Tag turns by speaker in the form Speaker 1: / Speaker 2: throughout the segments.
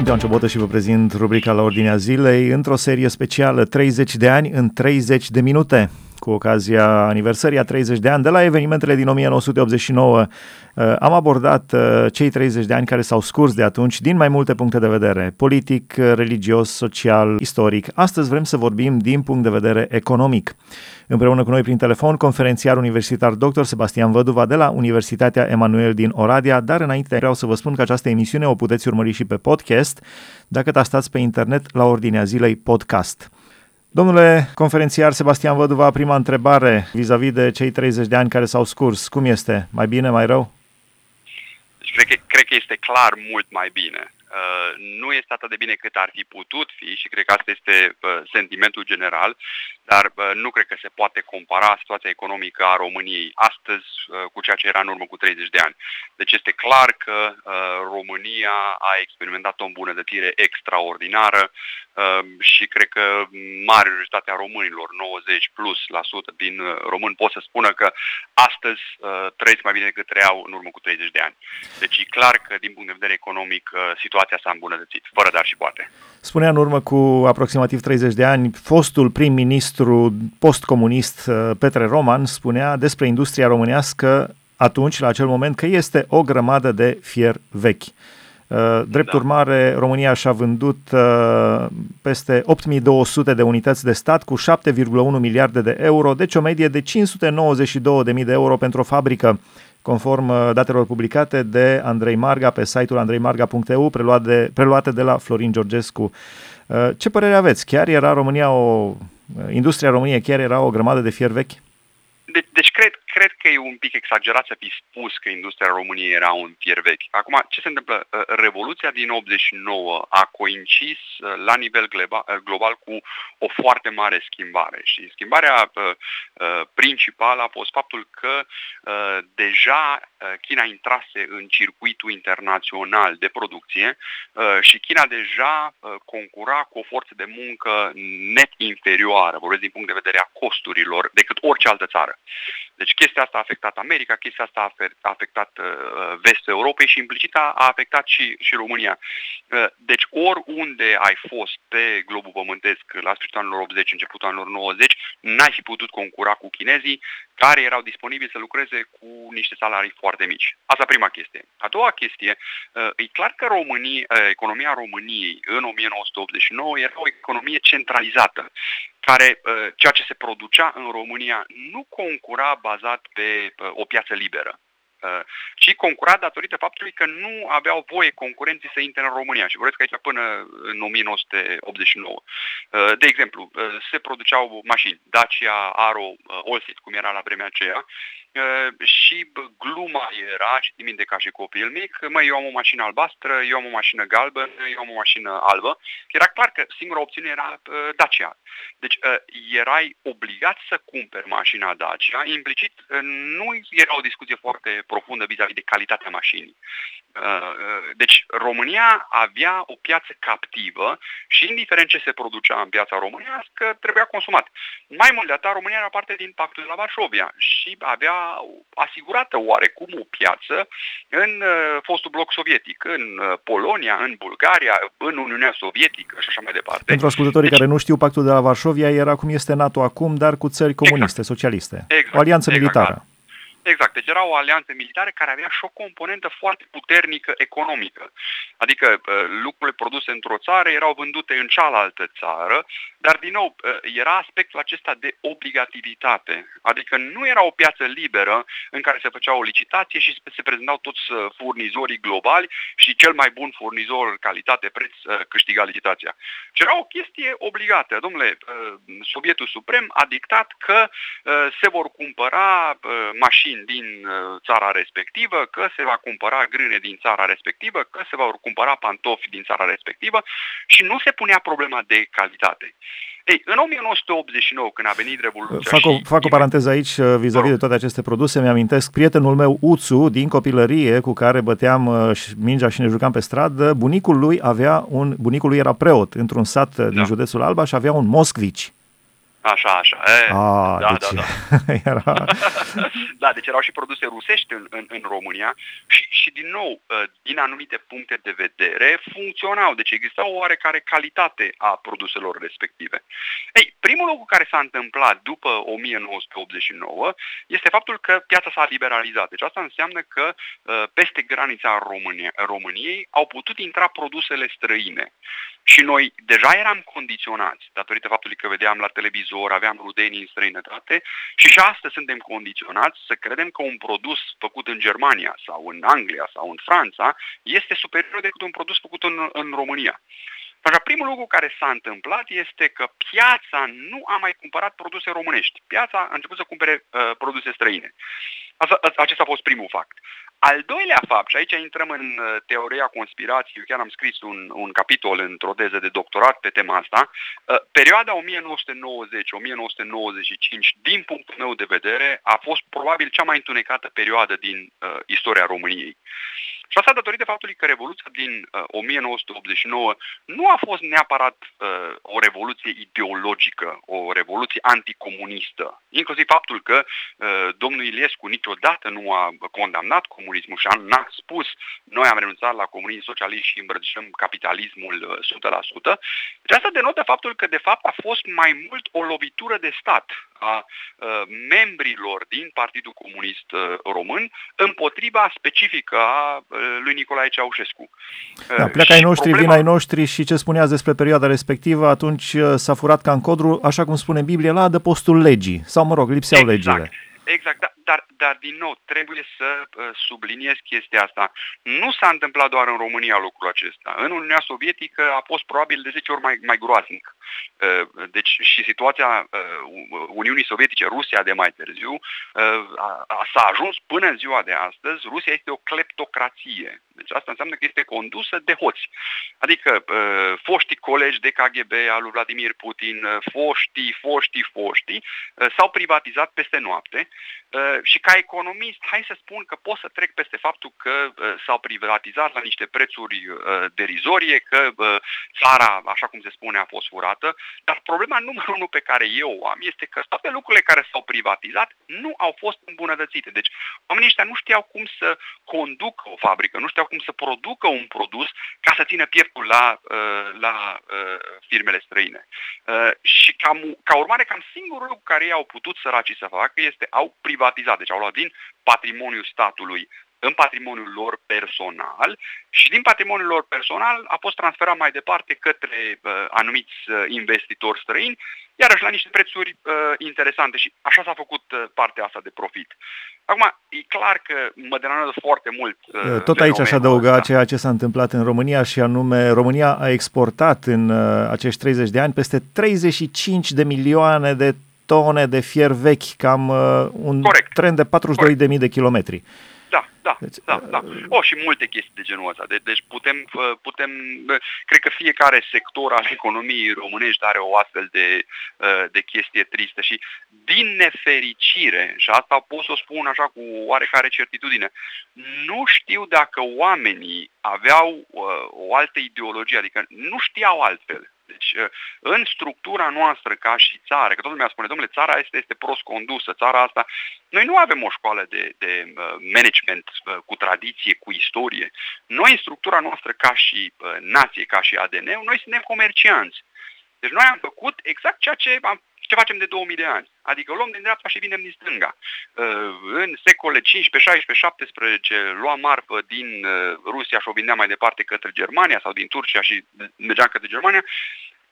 Speaker 1: Sunt Ioan Ciobotă și vă prezint rubrica la ordinea zilei. Într-o serie specială 30 de ani în 30 de minute cu ocazia aniversării a 30 de ani de la evenimentele din 1989. Uh, am abordat uh, cei 30 de ani care s-au scurs de atunci din mai multe puncte de vedere, politic, religios, social, istoric. Astăzi vrem să vorbim din punct de vedere economic. Împreună cu noi prin telefon, conferențiar universitar dr. Sebastian Văduva de la Universitatea Emanuel din Oradea, dar înainte vreau să vă spun că această emisiune o puteți urmări și pe podcast, dacă tastați pe internet la ordinea zilei podcast. Domnule conferențiar Sebastian Văduva, prima întrebare vis-a-vis de cei 30 de ani care s-au scurs. Cum este? Mai bine, mai rău?
Speaker 2: Deci, cred, că, cred că este clar mult mai bine. Uh, nu este atât de bine cât ar fi putut fi și cred că asta este uh, sentimentul general, dar uh, nu cred că se poate compara situația economică a României astăzi cu ceea ce era în urmă cu 30 de ani. Deci este clar că România a experimentat o îmbunătățire extraordinară și cred că mare majoritatea românilor, 90 plus la sută din români, pot să spună că astăzi trăiesc mai bine decât trăiau în urmă cu 30 de ani. Deci e clar că din punct de vedere economic situația situația s-a îmbunătățit, fără dar și poate.
Speaker 1: Spunea în urmă cu aproximativ 30 de ani, fostul prim-ministru postcomunist uh, Petre Roman spunea despre industria românească atunci, la acel moment, că este o grămadă de fier vechi. Uh, drept da. urmare, România și-a vândut uh, peste 8200 de unități de stat cu 7,1 miliarde de euro, deci o medie de 592.000 de euro pentru o fabrică conform uh, datelor publicate de Andrei Marga pe site-ul andreimarga.eu, preluate de, preluate de la Florin Georgescu. Uh, ce părere aveți? Chiar era România o... Uh, industria României chiar era o grămadă de fier vechi?
Speaker 2: De, deci cred, cred că e un pic exagerat să fi spus că industria României era un fier vechi. Acum, ce se întâmplă? Revoluția din 89 a coincis la nivel global, global cu o foarte mare schimbare și schimbarea principală a fost faptul că deja China intrase în circuitul internațional de producție și China deja concura cu o forță de muncă net inferioară, vorbesc din punct de vedere a costurilor, decât orice altă țară. Deci chestia asta a afectat America, chestia asta a afectat uh, vestul Europei și implicit a afectat și, și România. Uh, deci oriunde ai fost pe globul pământesc la sfârșitul anilor 80, începutul anilor 90, n-ai fi putut concura cu chinezii care erau disponibili să lucreze cu niște salarii foarte mici. Asta prima chestie. A doua chestie, uh, e clar că România, uh, economia României în 1989 era o economie centralizată care uh, ceea ce se producea în România nu concura bazat pe o piață liberă ci concura datorită faptului că nu aveau voie concurenții să intre în România și vorbesc aici până în 1989. De exemplu, se produceau mașini, Dacia, Aro, Allseat, cum era la vremea aceea, și gluma era, și țin minte ca și copil mic, măi, eu am o mașină albastră, eu am o mașină galbenă, eu am o mașină albă. Era clar că singura opțiune era Dacia. Deci erai obligat să cumperi mașina Dacia, implicit nu era o discuție foarte profundă vis-a-vis de calitatea mașinii. Deci România avea o piață captivă și indiferent ce se producea în piața românească, trebuia consumat. Mai mult de atât, România era parte din pactul de la Varșovia și avea asigurată oarecum o piață în uh, fostul bloc sovietic, în uh, Polonia, în Bulgaria, în Uniunea Sovietică și așa mai departe.
Speaker 1: Pentru ascultătorii deci, care nu știu, pactul de la Varșovia era cum este NATO acum, dar cu țări comuniste, exact. socialiste. Exact. O alianță exact, militară. Da.
Speaker 2: Exact, deci era o alianță militară care avea și o componentă foarte puternică economică. Adică uh, lucrurile produse într-o țară erau vândute în cealaltă țară, dar din nou uh, era aspectul acesta de obligativitate. Adică nu era o piață liberă în care se făcea o licitație și se prezentau toți uh, furnizorii globali și cel mai bun furnizor calitate-preț câștiga licitația. Și era o chestie obligată. Domnule, Sovietul Suprem a dictat că se vor cumpăra mașini mașini din uh, țara respectivă, că se va cumpăra grâne din țara respectivă, că se vor cumpăra pantofi din țara respectivă și nu se punea problema de calitate. Ei, în 1989, când a venit Revoluția
Speaker 1: Fac o, și... fac o paranteză aici uh, vis-a-vis de toate aceste produse. Mi-amintesc prietenul meu, Uțu, din copilărie, cu care băteam uh, mingea și ne jucam pe stradă. Bunicul lui avea un... Bunicul lui era preot într-un sat din da. județul Alba și avea un Moscvici.
Speaker 2: Așa, așa. E,
Speaker 1: A,
Speaker 2: da,
Speaker 1: deci
Speaker 2: da, da.
Speaker 1: era...
Speaker 2: da, deci erau și produse rusești în, în, în România și, și din nou, ă, din anumite puncte de vedere, funcționau. Deci exista o oarecare calitate a produselor respective. Ei, primul lucru care s-a întâmplat după 1989 este faptul că piața s-a liberalizat. Deci asta înseamnă că ă, peste granița România, României au putut intra produsele străine. Și noi deja eram condiționați, datorită faptului că vedeam la televizor, aveam rudenii în străinătate și și astăzi suntem condiționați să credem că un produs făcut în Germania sau în Anglia sau în Franța este superior decât un produs făcut în, în România. Așa, primul lucru care s-a întâmplat este că piața nu a mai cumpărat produse românești. Piața a început să cumpere uh, produse străine. Asta, acesta a fost primul fapt. Al doilea fapt, și aici intrăm în uh, teoria conspirației, eu chiar am scris un, un capitol într-o deză de doctorat pe tema asta, uh, perioada 1990-1995, din punctul meu de vedere, a fost probabil cea mai întunecată perioadă din uh, istoria României. Și asta datorită faptului că Revoluția din uh, 1989 nu a fost neapărat uh, o revoluție ideologică, o revoluție anticomunistă. Inclusiv faptul că uh, domnul Iliescu niciodată nu a condamnat comunismul și n-a spus noi am renunțat la comunism socialist și îmbrățișăm capitalismul uh, 100%. Deci asta denotă faptul că de fapt a fost mai mult o lovitură de stat a uh, membrilor din Partidul Comunist uh, Român împotriva specifică a uh, lui Nicolae Ceaușescu.
Speaker 1: Da, pleacă ai noștri, problema... vin ai noștri și ce spuneați despre perioada respectivă, atunci s-a furat ca în codru, așa cum spune Biblia, la adăpostul legii, sau mă rog, lipseau
Speaker 2: exact.
Speaker 1: legile.
Speaker 2: Exact, dar, dar, dar din nou trebuie să uh, subliniez chestia asta. Nu s-a întâmplat doar în România lucrul acesta. În Uniunea Sovietică a fost probabil de 10 ori mai, mai groaznic. Uh, deci și situația uh, Uniunii Sovietice, Rusia de mai târziu, uh, a, a, s-a ajuns până în ziua de astăzi, Rusia este o cleptocrație. Deci asta înseamnă că este condusă de hoți. Adică uh, foștii colegi de KGB al lui Vladimir Putin, uh, foștii, foștii, foștii, uh, s-au privatizat peste noapte uh, și ca economist, hai să spun că pot să trec peste faptul că uh, s-au privatizat la niște prețuri uh, derizorie, că uh, țara, așa cum se spune, a fost furată, dar problema numărul unu pe care eu o am este că toate lucrurile care s-au privatizat nu au fost îmbunătățite. Deci oamenii ăștia nu știau cum să conducă o fabrică, nu știau cum să producă un produs ca să țină pieptul la, la firmele străine. Și ca, ca urmare, cam singurul lucru care ei au putut săracii să facă este au privatizat, deci au luat din patrimoniul statului în patrimoniul lor personal și din patrimoniul lor personal a fost transferat mai departe către uh, anumiți uh, investitori străini, iarăși la niște prețuri uh, interesante și așa s-a făcut uh, partea asta de profit. Acum, e clar că mă deranjează foarte mult. Uh,
Speaker 1: Tot aici aș adăuga ăsta. ceea ce s-a întâmplat în România și anume România a exportat în uh, acești 30 de ani peste 35 de milioane de tone de fier vechi, cam uh, un Corect. tren de 42.000 de kilometri.
Speaker 2: Da, da, deci, da, da. Uh, o, și multe chestii de genul ăsta. De, deci putem, uh, putem, uh, cred că fiecare sector al economiei românești are o astfel de, de chestie tristă și din nefericire, și asta pot să o spun așa cu oarecare certitudine, nu știu dacă oamenii aveau o altă ideologie, adică nu știau altfel. Deci, uh, în structura noastră ca și țară, că toată lumea spune, domnule, țara asta este prost condusă, țara asta... Noi nu avem o școală de, de uh, management uh, cu tradiție, cu istorie. Noi, în structura noastră ca și nație, ca și ADN, noi suntem comercianți. Deci noi am făcut exact ceea ce am ce facem de 2000 de ani. Adică luăm din dreapta și vinem din stânga. În secolele 15, 16, 17 luam marfă din Rusia și o vindeam mai departe către Germania sau din Turcia și mergeam către Germania.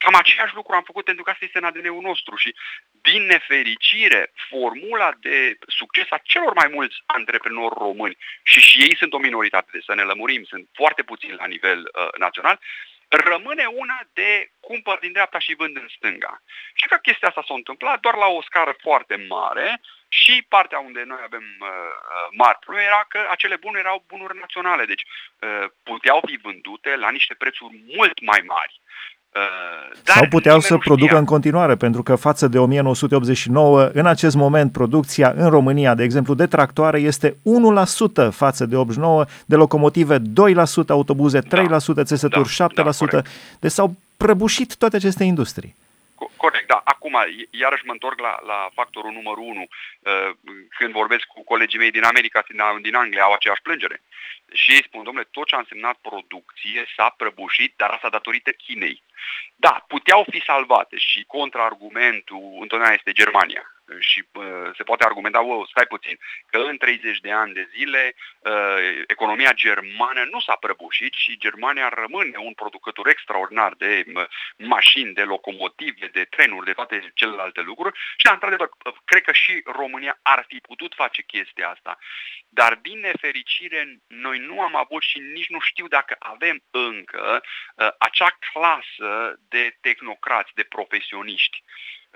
Speaker 2: Cam aceeași lucru am făcut pentru că asta este în ADN-ul nostru și, din nefericire, formula de succes a celor mai mulți antreprenori români, și și ei sunt o minoritate, de să ne lămurim, sunt foarte puțini la nivel uh, național, rămâne una de cumpăr din dreapta și vând în stânga. Și că chestia asta s-a întâmplat doar la o scară foarte mare și partea unde noi avem uh, uh mari probleme era că acele bunuri erau bunuri naționale, deci uh, puteau fi vândute la niște prețuri mult mai mari.
Speaker 1: Uh, dar Sau puteau să producă în continuare, pentru că față de 1989, în acest moment producția în România, de exemplu, de tractoare este 1% față de 89, de locomotive 2%, autobuze 3%, da. țesături da, 7%, da, deci s-au prăbușit toate aceste industrii.
Speaker 2: Corect, da. Acum, iarăși mă întorc la, la factorul numărul 1. Uh, când vorbesc cu colegii mei din America, din, din Anglia, au aceeași plângere. Și ei spun, domnule, tot ce a însemnat producție s-a prăbușit, dar asta datorită Chinei. Da, puteau fi salvate și contraargumentul întotdeauna este Germania și uh, se poate argumenta, wow, stai puțin, că în 30 de ani de zile uh, economia germană nu s-a prăbușit și Germania rămâne un producător extraordinar de uh, mașini, de locomotive, de trenuri, de toate celelalte lucruri și, da, într-adevăr, cred că și România ar fi putut face chestia asta. Dar, din nefericire, noi nu am avut și nici nu știu dacă avem încă uh, acea clasă de tehnocrați, de profesioniști.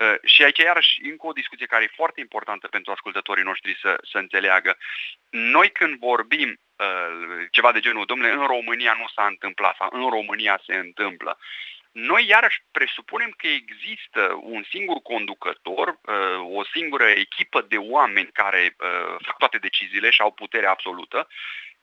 Speaker 2: Uh, și aici, iarăși, încă o discuție care e foarte importantă pentru ascultătorii noștri să, să înțeleagă. Noi când vorbim uh, ceva de genul, domnule, în România nu s-a întâmplat sau în România se întâmplă, noi iarăși presupunem că există un singur conducător, uh, o singură echipă de oameni care uh, fac toate deciziile și au putere absolută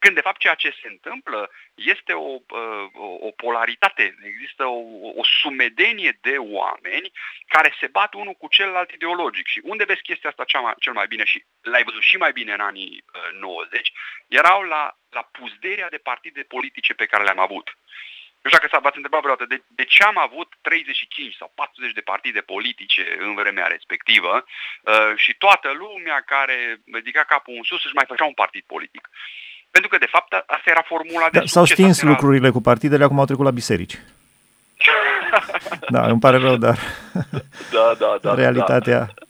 Speaker 2: când de fapt ceea ce se întâmplă este o, uh, o, o polaritate, există o, o sumedenie de oameni care se bat unul cu celălalt ideologic. Și unde vezi chestia asta cea mai, cel mai bine și l-ai văzut și mai bine în anii 90, uh, erau la, la puzderea de partide politice pe care le-am avut. Nu știu dacă v-ați întrebat vreodată de, de ce am avut 35 sau 40 de partide politice în vremea respectivă uh, și toată lumea care ridica capul în sus își mai făcea un partid politic. Pentru că, de fapt, asta era formula de da,
Speaker 1: S-au stins era... lucrurile cu partidele, acum au trecut la biserici. da, îmi pare rău, dar
Speaker 2: da, da, da,
Speaker 1: realitatea... Da.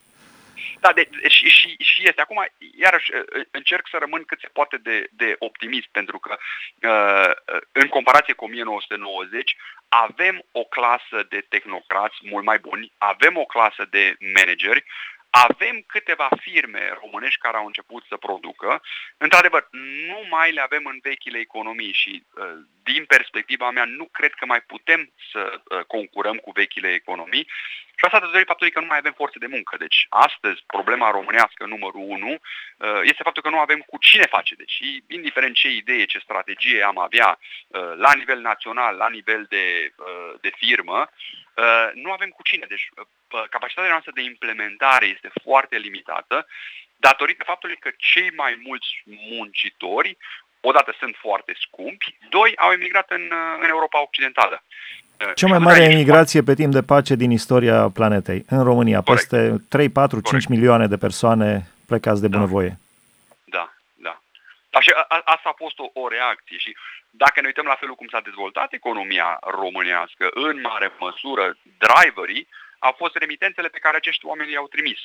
Speaker 2: Da, de, și, și, și este. Acum, iarăși, încerc să rămân cât se poate de, de optimist, pentru că uh, în comparație cu 1990 avem o clasă de tehnocrați mult mai buni, avem o clasă de manageri, avem câteva firme românești care au început să producă. Într-adevăr, nu mai le avem în vechile economii și uh, din perspectiva mea nu cred că mai putem să uh, concurăm cu vechile economii. Și asta datorită faptului că nu mai avem forțe de muncă. Deci astăzi problema românească numărul unu uh, este faptul că nu avem cu cine face. Deci indiferent ce idee, ce strategie am avea la nivel național, la nivel de, de firmă, nu avem cu cine. Deci capacitatea noastră de implementare este foarte limitată datorită faptului că cei mai mulți muncitori, odată sunt foarte scumpi, doi au emigrat în, în Europa Occidentală.
Speaker 1: Cea mai mare emigrație pe timp de pace din istoria planetei, în România, Corect. peste 3, 4, Corect. 5 milioane de persoane plecați de da. bunăvoie.
Speaker 2: Da, da. Așa, a, asta a fost o, o reacție și dacă ne uităm la felul cum s-a dezvoltat economia românească, în mare măsură, driverii au fost remitențele pe care acești oameni i-au trimis.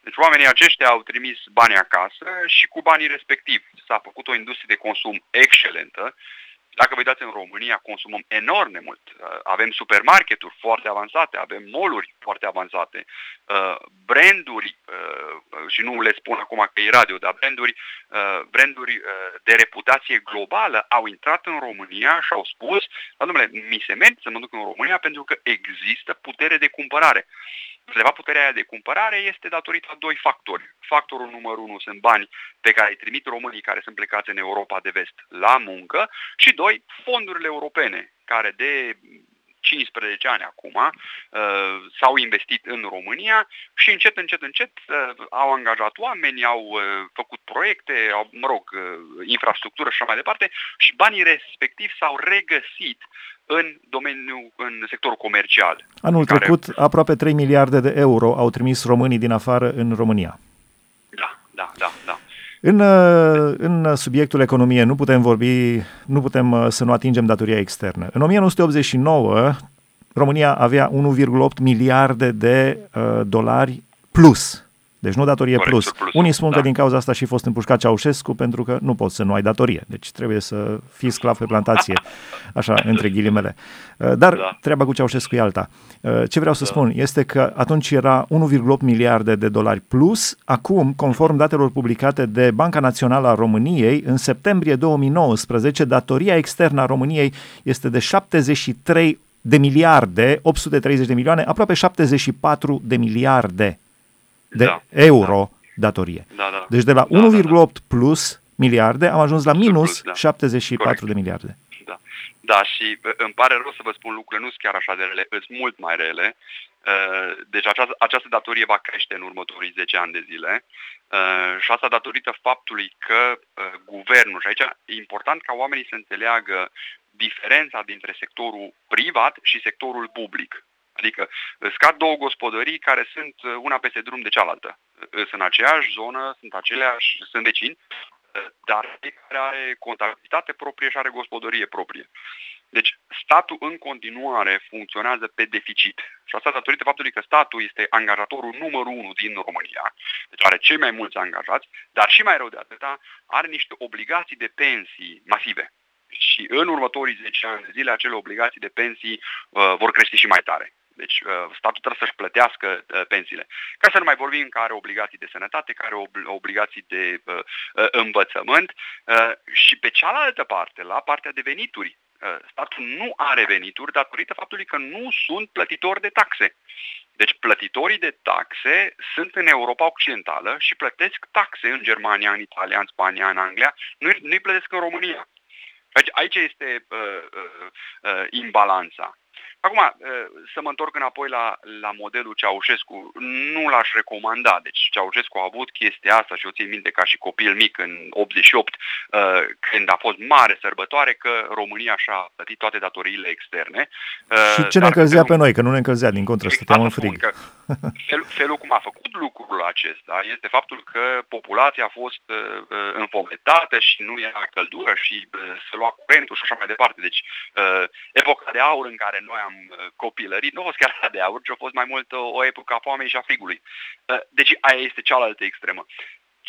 Speaker 2: Deci oamenii aceștia au trimis banii acasă și cu banii respectivi s-a făcut o industrie de consum excelentă dacă vă uitați în România, consumăm enorm de mult. Uh, avem supermarketuri foarte avansate, avem mall foarte avansate, uh, branduri, uh, și nu le spun acum că e radio, dar branduri, branduri de reputație globală au intrat în România și au spus, da, domnule, mi se merge să mă duc în România pentru că există putere de cumpărare. De fapt, puterea aia de cumpărare este datorită a doi factori. Factorul numărul unu sunt bani pe care îi trimit românii care sunt plecați în Europa de vest la muncă și doi, fondurile europene care de 15 ani acum uh, s-au investit în România și încet, încet, încet uh, au angajat oameni, au uh, făcut proiecte, au, mă rog, infrastructură și așa mai departe și banii respectivi s-au regăsit în domeniul, în sectorul comercial.
Speaker 1: Anul care... trecut, aproape 3 miliarde de euro au trimis românii din afară în România.
Speaker 2: Da, da, da, da.
Speaker 1: În, uh, în subiectul economie nu putem vorbi, nu putem uh, să nu atingem datoria externă. În 1989, România avea 1,8 miliarde de uh, dolari plus deci nu datorie Corect, plus. plus. Unii spun da. că din cauza asta și fost împușcat Ceaușescu pentru că nu poți să nu ai datorie. Deci trebuie să fii sclav pe plantație, așa, între ghilimele. Uh, dar da. treaba cu Ceaușescu e alta. Uh, ce vreau să da. spun este că atunci era 1,8 miliarde de dolari plus. Acum, conform datelor publicate de Banca Națională a României, în septembrie 2019, datoria externă a României este de 73 de miliarde, 830 de milioane, aproape 74 de miliarde de da, euro da. datorie.
Speaker 2: Da, da.
Speaker 1: Deci de la da, 1,8 da, da. plus miliarde am ajuns la minus plus, da. 74 Corect. de miliarde.
Speaker 2: Da. da, și îmi pare rău să vă spun lucrurile, nu sunt chiar așa de rele, sunt mult mai rele. Deci această, această datorie va crește în următorii 10 ani de zile și asta datorită faptului că guvernul, și aici e important ca oamenii să înțeleagă diferența dintre sectorul privat și sectorul public. Adică scad două gospodării care sunt una peste drum de cealaltă. Sunt în aceeași zonă, sunt aceleași, sunt vecini, dar fiecare are contabilitate proprie și are gospodărie proprie. Deci statul în continuare funcționează pe deficit. Și asta datorită faptului că statul este angajatorul numărul unu din România, deci are cei mai mulți angajați, dar și mai rău de atâta, are niște obligații de pensii masive. Și în următorii 10 ani de zile, acele obligații de pensii uh, vor crește și mai tare. Deci uh, statul trebuie să-și plătească uh, pensiile. Ca să nu mai vorbim că are obligații de sănătate, care are obligații de uh, învățământ și pe cealaltă parte, la partea de venituri, statul nu are venituri datorită faptului că nu sunt plătitori de taxe. Deci plătitorii de taxe sunt în Europa Occidentală și plătesc taxe în Germania, în Italia, în Spania, în Anglia, nu-i, nu plătesc în România. Deci aici este uh, uh, uh, imbalanța. Acum, să mă întorc înapoi la, la modelul Ceaușescu, nu l-aș recomanda. Deci Ceaușescu a avut chestia asta și o țin minte ca și copil mic în 88, când a fost mare sărbătoare că România și-a plătit toate datoriile externe.
Speaker 1: Și ce ne încălzea felul... pe noi, că nu ne încălzea din contră, exact stăteam în frig. Că
Speaker 2: felul, felul cum a făcut lucrul acesta este faptul că populația a fost uh, înfometată și nu era căldură și uh, se lua curentul și așa mai departe. Deci uh, epoca de aur în care noi am am uh, copilărit, nu a fost chiar de aur, ci a fost mai mult o, uh, o epocă a foamei și a frigului. Uh, deci aia este cealaltă extremă.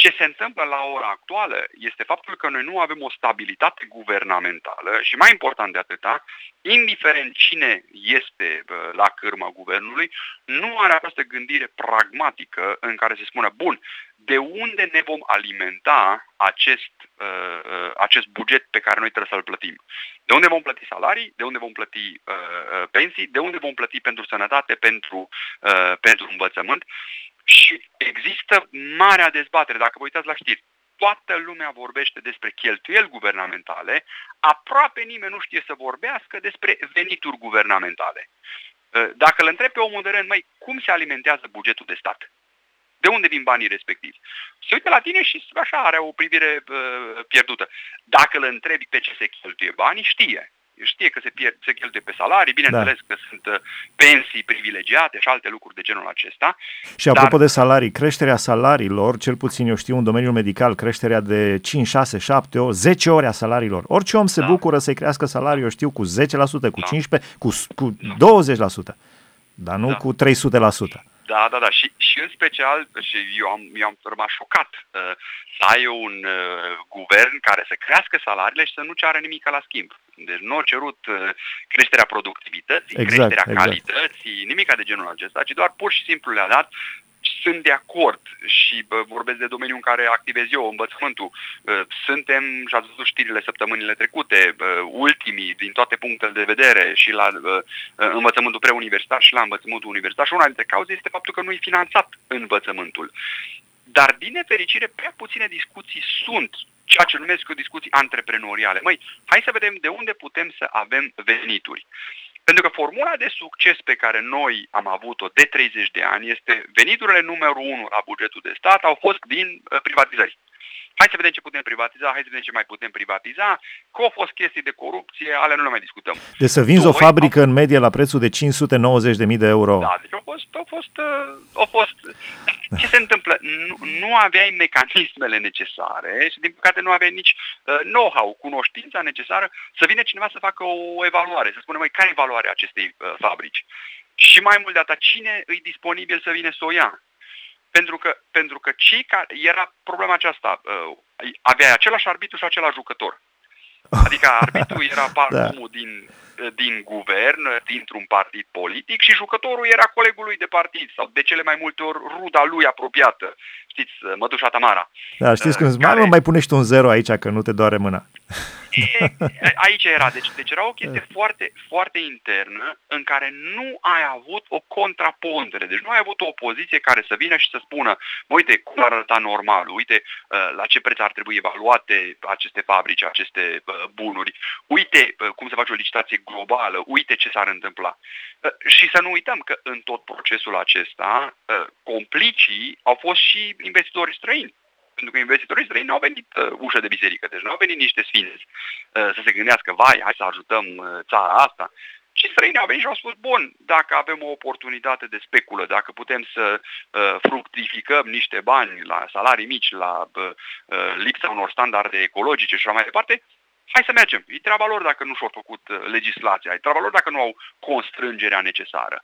Speaker 2: Ce se întâmplă la ora actuală este faptul că noi nu avem o stabilitate guvernamentală și mai important de atâta, indiferent cine este la cârma guvernului, nu are această gândire pragmatică în care se spune, bun, de unde ne vom alimenta acest, uh, acest buget pe care noi trebuie să-l plătim. De unde vom plăti salarii, de unde vom plăti uh, pensii, de unde vom plăti pentru sănătate, pentru, uh, pentru învățământ. Și există marea dezbatere, dacă vă uitați la știri, toată lumea vorbește despre cheltuieli guvernamentale, aproape nimeni nu știe să vorbească despre venituri guvernamentale. Dacă îl întreb pe omul de rând, măi, cum se alimentează bugetul de stat? De unde vin banii respectivi? Se uită la tine și așa are o privire uh, pierdută. Dacă îl întrebi pe ce se cheltuie banii, știe. Știe că se, pierd, se cheltuie pe salarii, bineînțeles da. că sunt uh, pensii privilegiate și alte lucruri de genul acesta.
Speaker 1: Și apropo dar... de salarii, creșterea salariilor, cel puțin eu știu în domeniul medical, creșterea de 5, 6, 7, 8, 10 ori a salariilor. Orice om se da. bucură să-i crească salariul, eu știu, cu 10%, cu da. 15%, cu, cu da. 20%, dar nu da. cu 300%.
Speaker 2: Da, da, da. Și, și în special, și eu am, eu am rămas șocat uh, să ai un uh, guvern care să crească salariile și să nu ceară nimic la schimb. Deci nu a cerut uh, creșterea productivității, exact, creșterea exact. calității, nimic de genul acesta, ci doar pur și simplu le-a dat sunt de acord și bă, vorbesc de domeniul în care activez eu, învățământul. Suntem, și ați văzut știrile săptămânile trecute, ultimii din toate punctele de vedere și la învățământul preuniversitar și la învățământul universitar și una dintre cauze este faptul că nu e finanțat învățământul. Dar, din nefericire, prea puține discuții sunt ceea ce numesc eu discuții antreprenoriale. Măi, hai să vedem de unde putem să avem venituri. Pentru că formula de succes pe care noi am avut-o de 30 de ani este veniturile numărul 1 la bugetul de stat au fost din uh, privatizări. Hai să vedem ce putem privatiza, hai să vedem ce mai putem privatiza, că au fost chestii de corupție, ale nu le mai discutăm.
Speaker 1: Deci să vinzi Doi, o fabrică au... în medie la prețul de 590.000 de euro.
Speaker 2: Da, deci au fost, au fost, uh, au fost... Ce se întâmplă? Nu, nu aveai mecanismele necesare și din păcate nu aveai nici uh, know-how, cunoștința necesară să vină cineva să facă o evaluare, să spună, mai care e valoarea acestei uh, fabrici? Și mai mult de atât, cine e disponibil să vină să o ia? Pentru că, pentru că cei care, era problema aceasta, uh, avea același arbitru și același jucător. Adică arbitru era parfumul da. din, uh, din guvern, uh, dintr-un partid politic și jucătorul era colegul lui de partid sau de cele mai multe ori ruda lui apropiată. Știți, uh, mădușa Tamara.
Speaker 1: Da, știți cum care... mai, mai pune și un zero aici că nu te doare mâna.
Speaker 2: aici era. Deci, deci era o chestie foarte, foarte internă în care nu ai avut o contrapondere. Deci nu ai avut o opoziție care să vină și să spună, uite, cum ar arăta normal, uite uh, la ce preț ar trebui evaluate aceste fabrici, aceste uh, bunuri, uite uh, cum se face o licitație globală, uite ce s-ar întâmpla. Și să nu uităm că în tot procesul acesta, complicii au fost și investitori străini pentru că investitorii străini nu au venit uh, ușă de biserică, deci nu au venit niște sfinți uh, să se gândească, vai, hai să ajutăm uh, țara asta, ci străinii au venit și au spus, bun, dacă avem o oportunitate de speculă, dacă putem să uh, fructificăm niște bani la salarii mici, la uh, uh, lipsa unor standarde ecologice și așa mai departe, hai să mergem. E treaba lor dacă nu și-au făcut uh, legislația, e treaba lor dacă nu au constrângerea necesară.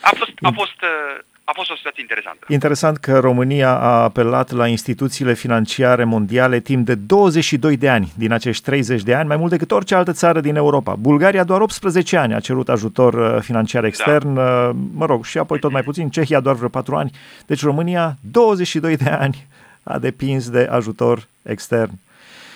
Speaker 2: A fost, a fost uh, a fost o situație interesantă.
Speaker 1: Interesant că România a apelat la instituțiile financiare mondiale timp de 22 de ani din acești 30 de ani, mai mult decât orice altă țară din Europa. Bulgaria doar 18 ani a cerut ajutor uh, financiar extern, da. Uh, mă rog, și apoi tot mai puțin, Cehia doar vreo 4 ani. Deci România 22 de ani a depins de ajutor extern.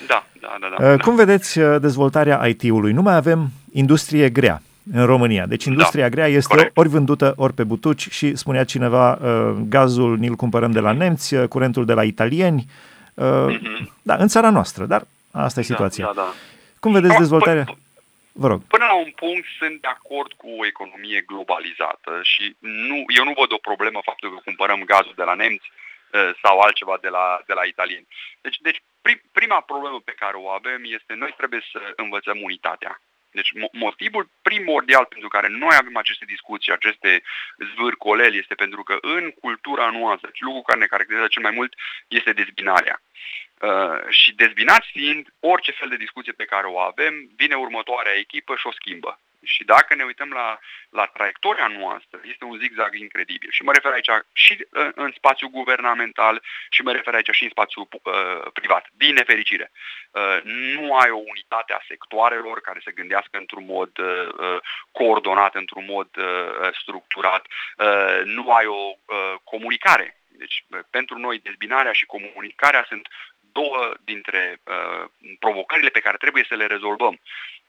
Speaker 2: Da, da, da. da,
Speaker 1: uh, Cum vedeți dezvoltarea IT-ului? Nu mai avem industrie grea în România. Deci industria da, grea este corect. ori vândută, ori pe butuci și spunea cineva, uh, gazul ni-l cumpărăm de la nemți, uh, curentul de la italieni, mm-hmm. da, în țara noastră, dar asta e da, situația.
Speaker 2: Da, da, da.
Speaker 1: Cum vedeți dezvoltarea? Vă rog.
Speaker 2: Până la un punct sunt de acord cu o economie globalizată și nu, eu nu văd o problemă faptul că cumpărăm gazul de la nemți uh, sau altceva de la, de la italieni. Deci, deci prima problemă pe care o avem este noi trebuie să învățăm unitatea. Deci motivul primordial pentru care noi avem aceste discuții, aceste zvârcoleli, este pentru că în cultura noastră, lucrul care ne caracterizează cel mai mult este dezbinarea. Uh, și dezbinați fiind, orice fel de discuție pe care o avem, vine următoarea echipă și o schimbă. Și dacă ne uităm la, la traiectoria noastră, este un zigzag incredibil. Și mă refer aici și în, în spațiu guvernamental și mă refer aici și în spațiu uh, privat. Din nefericire, uh, nu ai o unitate a sectoarelor care să gândească într-un mod uh, uh coordonat, într-un mod uh, structurat. Uh, nu ai o uh, comunicare. Deci, uh, pentru noi, dezbinarea și comunicarea sunt două dintre uh, provocările pe care trebuie să le rezolvăm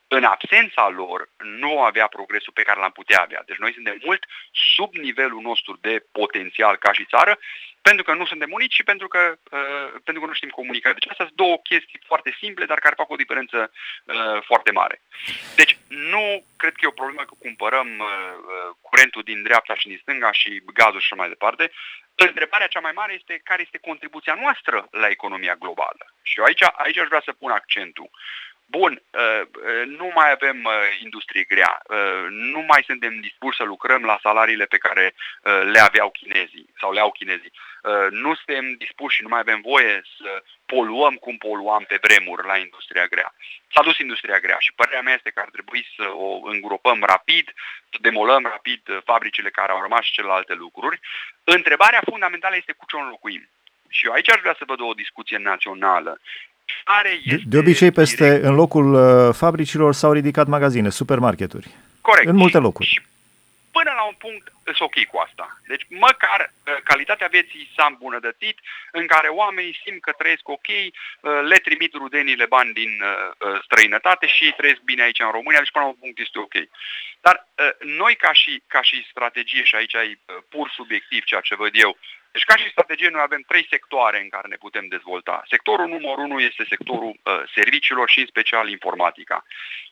Speaker 2: în absența lor nu avea progresul pe care l-am putea avea. Deci noi suntem mult sub nivelul nostru de potențial ca și țară, pentru că nu suntem unici și pentru că, uh, pentru că nu știm comunica. Deci astea sunt două chestii foarte simple, dar care fac o diferență uh, foarte mare. Deci nu cred că e o problemă că cumpărăm uh, uh curentul din dreapta și din stânga și gazul și așa mai departe. Întrebarea cea mai mare este care este contribuția noastră la economia globală. Și eu aici, aici aș vrea să pun accentul. Bun, uh, uh, nu mai avem uh, industrie grea, nu mai suntem dispuși să lucrăm la salariile pe care le aveau chinezii sau le au chinezii. Nu suntem dispuși și nu mai avem voie să poluăm cum poluam pe vremuri la industria grea. S-a dus industria grea și părerea mea este că ar trebui să o îngropăm rapid, să demolăm rapid fabricile care au rămas și celelalte lucruri. Întrebarea fundamentală este cu ce o înlocuim. Și eu aici aș vrea să văd o discuție națională
Speaker 1: care este... De, de obicei, peste, direct... în locul uh, fabricilor s-au ridicat magazine, supermarketuri.
Speaker 2: Corect.
Speaker 1: În multe locuri. Și
Speaker 2: până la un punct sunt ok cu asta. Deci măcar uh, calitatea vieții s-a îmbunătățit, în care oamenii simt că trăiesc ok, uh, le trimit rudenile bani din uh, străinătate și trăiesc bine aici în România, deci până la un punct este ok. Dar noi ca și, ca și strategie, și aici e pur subiectiv ceea ce văd eu, deci ca și strategie noi avem trei sectoare în care ne putem dezvolta. Sectorul numărul unu este sectorul uh, serviciilor și în special informatica.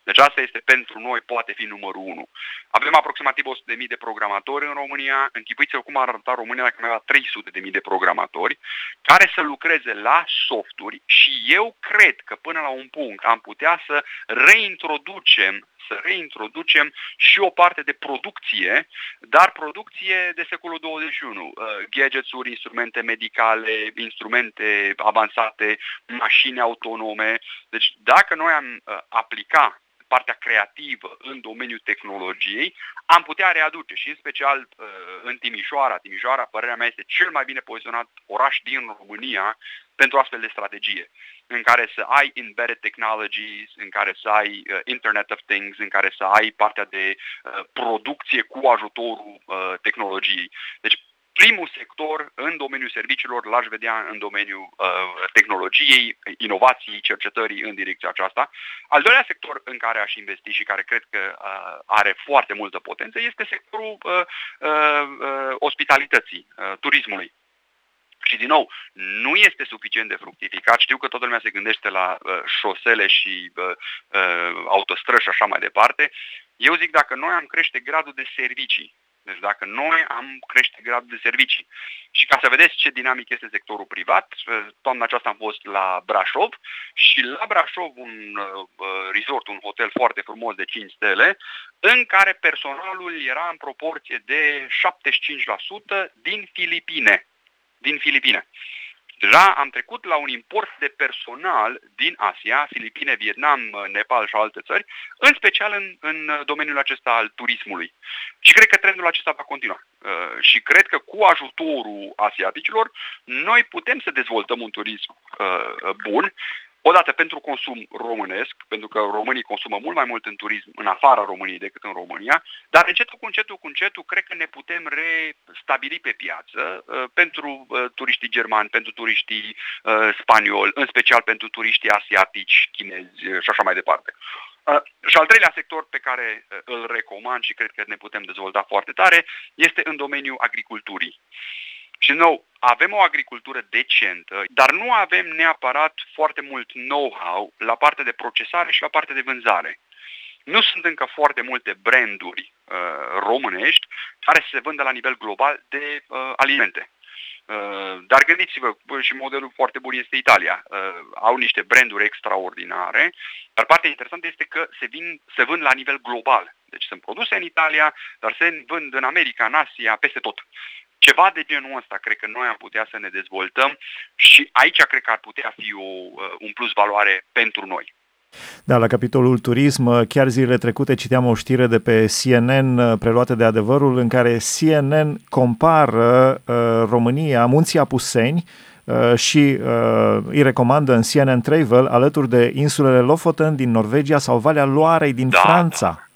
Speaker 2: Deci asta este pentru noi, poate fi numărul unu. Avem aproximativ 100.000 de programatori în România. Închipuiți-vă cum ar arăta România dacă mai avea 300.000 de programatori care să lucreze la softuri și eu cred că până la un punct am putea să reintroducem să reintroducem și o parte de producție, dar producție de secolul 21. Uh, gadgets-uri, instrumente medicale, instrumente avansate, mașini autonome. Deci dacă noi am uh, aplica partea creativă în domeniul tehnologiei, am putea readuce și în special uh, în Timișoara. Timișoara, părerea mea, este cel mai bine poziționat oraș din România pentru astfel de strategie, în care să ai embedded technologies, în care să ai uh, Internet of Things, în care să ai partea de uh, producție cu ajutorul uh, tehnologiei. Deci primul sector în domeniul serviciilor l-aș vedea în domeniul uh, tehnologiei, inovației, cercetării în direcția aceasta. Al doilea sector în care aș investi și care cred că uh, are foarte multă potență este sectorul uh, uh, uh, ospitalității, uh, turismului. Și din nou, nu este suficient de fructificat. Știu că toată lumea se gândește la uh, șosele și uh, uh, autostrăzi și așa mai departe. Eu zic dacă noi am crește gradul de servicii, deci dacă noi am crește gradul de servicii și ca să vedeți ce dinamic este sectorul privat, uh, toamna aceasta am fost la Brașov și la Brașov un uh, resort, un hotel foarte frumos de 5 stele, în care personalul era în proporție de 75% din Filipine din Filipine. Deja am trecut la un import de personal din Asia, Filipine, Vietnam, Nepal și alte țări, în special în, în domeniul acesta al turismului. Și cred că trendul acesta va continua. Uh, și cred că cu ajutorul asiaticilor, noi putem să dezvoltăm un turism uh, bun Odată pentru consum românesc, pentru că românii consumă mult mai mult în turism în afara României decât în România, dar încetul cu încetul cu încetul cred că ne putem restabili pe piață uh, pentru uh, turiștii germani, pentru turiștii uh, spanioli, în special pentru turiștii asiatici, chinezi și așa mai departe. Uh, și al treilea sector pe care uh, îl recomand și cred că ne putem dezvolta foarte tare este în domeniul agriculturii. Și nou, avem o agricultură decentă, dar nu avem neapărat foarte mult know-how la partea de procesare și la partea de vânzare. Nu sunt încă foarte multe branduri uh, românești care se vândă la nivel global de uh, alimente. Uh, dar gândiți-vă, și modelul foarte bun este Italia. Uh, au niște branduri extraordinare, dar partea interesantă este că se, vin, se vând la nivel global. Deci sunt produse în Italia, dar se vând în America, în Asia, peste tot. Ceva de genul ăsta cred că noi am putea să ne dezvoltăm și aici cred că ar putea fi o, uh, un plus valoare pentru noi.
Speaker 1: Da, la capitolul turism, uh, chiar zilele trecute citeam o știre de pe CNN uh, preluată de adevărul în care CNN compară uh, România, munții Apuseni, uh, și uh, îi recomandă în CNN Travel alături de insulele Lofoten din Norvegia sau Valea Loarei din
Speaker 2: da,
Speaker 1: Franța.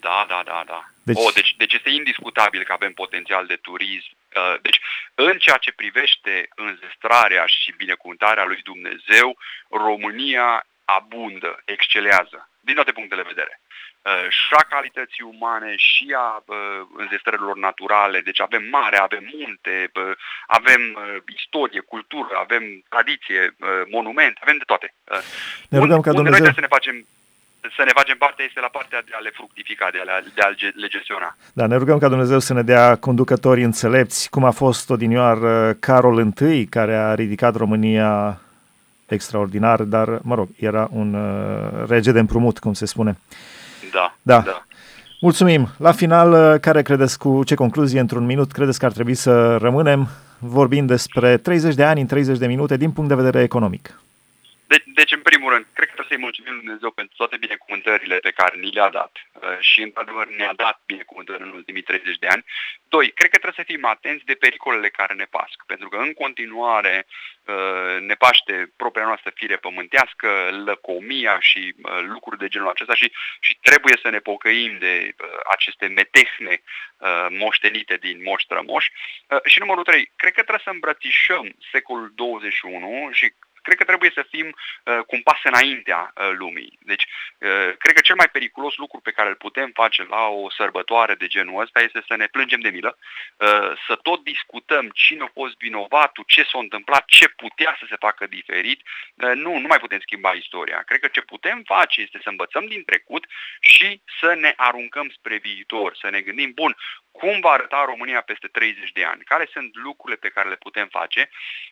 Speaker 2: Da, da, da, da. Deci... Oh, deci, deci este indiscutabil că avem potențial de turism. Uh, deci, în ceea ce privește înzestrarea și binecuvântarea lui Dumnezeu, România abundă, excelează, din toate punctele de vedere. Uh, și a calității umane și a uh, înzestrărilor naturale. Deci avem mare, avem munte, avem istorie, cultură, avem tradiție, monumente, avem de toate.
Speaker 1: Ne rugăm ca Dumnezeu... Noi
Speaker 2: să ne facem să ne facem parte este la partea de a le fructifica, de a, de a le gestiona.
Speaker 1: Da, ne rugăm ca Dumnezeu să ne dea conducători înțelepți, cum a fost odinioar Carol I, care a ridicat România extraordinar, dar, mă rog, era un uh, rege de împrumut, cum se spune.
Speaker 2: Da, da. da.
Speaker 1: Mulțumim. La final, uh, care credeți cu ce concluzie într-un minut credeți că ar trebui să rămânem vorbind despre 30 de ani în 30 de minute din punct de vedere economic?
Speaker 2: De, deci, în primul rând, cred că trebuie să-i mulțumim Lui Dumnezeu pentru toate binecuvântările pe care ni le-a dat uh, și, într-adevăr, ne-a dat binecuvântări în ultimii 30 de ani. Doi, cred că trebuie să fim atenți de pericolele care ne pasc, pentru că, în continuare, uh, ne paște propria noastră fire pământească, lăcomia și uh, lucruri de genul acesta și, și trebuie să ne pocăim de aceste metehne moștenite din moș strămoși. Și numărul 3, cred că trebuie să îmbrățișăm secolul 21 și cred că trebuie să fim uh, cu un pas înaintea uh, lumii. Deci, uh, cred că cel mai periculos lucru pe care îl putem face la o sărbătoare de genul ăsta este să ne plângem de milă, uh, să tot discutăm cine a fost vinovatul, ce s-a întâmplat, ce putea să se facă diferit. Uh, nu, nu mai putem schimba istoria. Cred că ce putem face este să învățăm din trecut și să ne aruncăm spre viitor, să ne gândim, bun, cum va arăta România peste 30 de ani, care sunt lucrurile pe care le putem face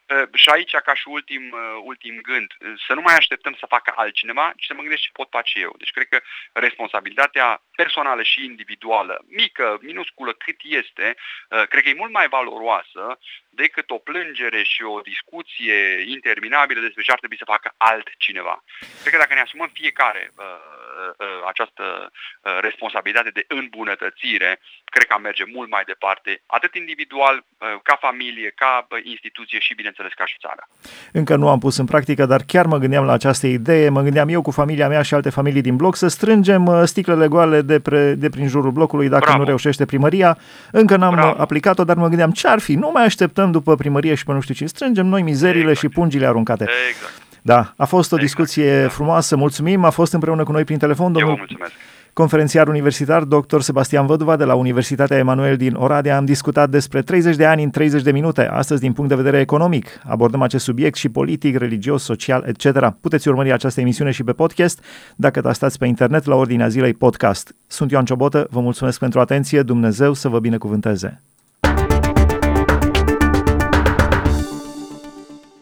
Speaker 2: uh, și aici, ca și ultim, uh, ultim gând, uh, să nu mai așteptăm să facă altcineva, ci să mă gândesc ce pot face eu. Deci cred că responsabilitatea personală și individuală, mică, minusculă cât este, cred că e mult mai valoroasă decât o plângere și o discuție interminabilă despre ce ar trebui să facă altcineva. Cred că dacă ne asumăm fiecare această responsabilitate de îmbunătățire, cred că merge mult mai departe, atât individual, ca familie, ca instituție și, bineînțeles, ca și țară.
Speaker 1: Încă nu am pus în practică, dar chiar mă gândeam la această idee, mă gândeam eu cu familia mea și alte familii din bloc să strângem sticlele goale de, pre, de prin jurul blocului dacă Bravo. nu reușește primăria. Încă n-am Bravo. aplicat-o, dar mă gândeam ce ar fi, nu mai așteptăm după primărie și pe nu știu ce, strângem noi mizerile exact. și pungile aruncate.
Speaker 2: Exact.
Speaker 1: Da, a fost o exact. discuție frumoasă, mulțumim, a fost împreună cu noi prin telefon
Speaker 2: domnul
Speaker 1: conferențiar universitar dr. Sebastian Văduva de la Universitatea Emanuel din Oradea. Am discutat despre 30 de ani în 30 de minute, astăzi din punct de vedere economic. Abordăm acest subiect și politic, religios, social, etc. Puteți urmări această emisiune și pe podcast dacă tastați pe internet la ordinea zilei podcast. Sunt Ioan Ciobotă, vă mulțumesc pentru atenție, Dumnezeu să vă binecuvânteze!